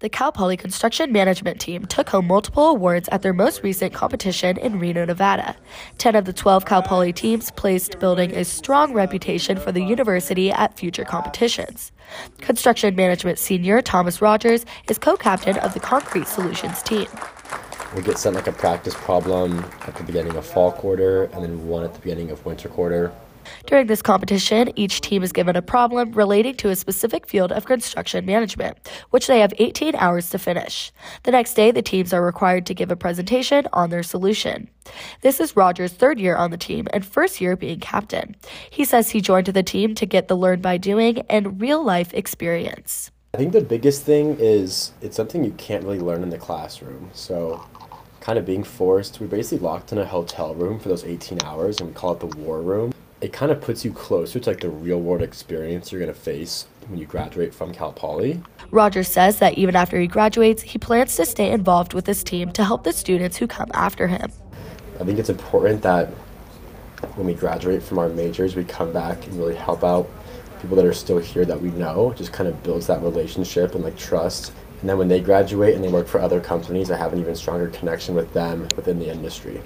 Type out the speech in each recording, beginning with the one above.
The Cal Poly construction management team took home multiple awards at their most recent competition in Reno, Nevada. 10 of the 12 Cal Poly teams placed, building a strong reputation for the university at future competitions. Construction management senior Thomas Rogers is co captain of the Concrete Solutions team. We get sent like a practice problem at the beginning of fall quarter and then one at the beginning of winter quarter. During this competition, each team is given a problem relating to a specific field of construction management, which they have 18 hours to finish. The next day, the teams are required to give a presentation on their solution. This is Rogers' third year on the team and first year being captain. He says he joined the team to get the learn by doing and real life experience. I think the biggest thing is it's something you can't really learn in the classroom. So, kind of being forced, we're basically locked in a hotel room for those 18 hours and we call it the war room it kind of puts you closer to like the real world experience you're going to face when you graduate from Cal Poly. Rogers says that even after he graduates, he plans to stay involved with his team to help the students who come after him. I think it's important that when we graduate from our majors, we come back and really help out people that are still here that we know. It just kind of builds that relationship and like trust. And then when they graduate and they work for other companies, I have an even stronger connection with them within the industry.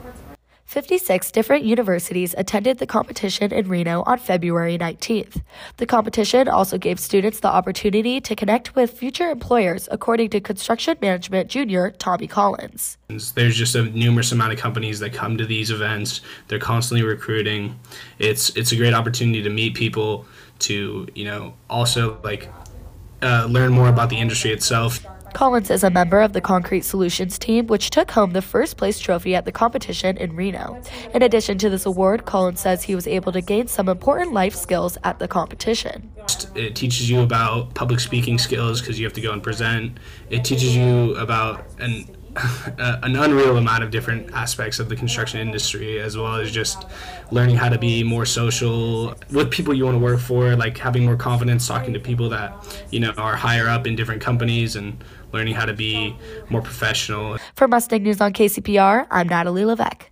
56 different universities attended the competition in Reno on February 19th. The competition also gave students the opportunity to connect with future employers, according to construction management junior Tommy Collins. There's just a numerous amount of companies that come to these events. They're constantly recruiting. It's it's a great opportunity to meet people, to you know also like uh, learn more about the industry itself. Collins is a member of the Concrete Solutions team, which took home the first place trophy at the competition in Reno. In addition to this award, Collins says he was able to gain some important life skills at the competition. It teaches you about public speaking skills because you have to go and present. It teaches you about an Uh, an unreal amount of different aspects of the construction industry, as well as just learning how to be more social with people you want to work for, like having more confidence talking to people that you know are higher up in different companies and learning how to be more professional. For Mustang News on KCPR, I'm Natalie Levesque.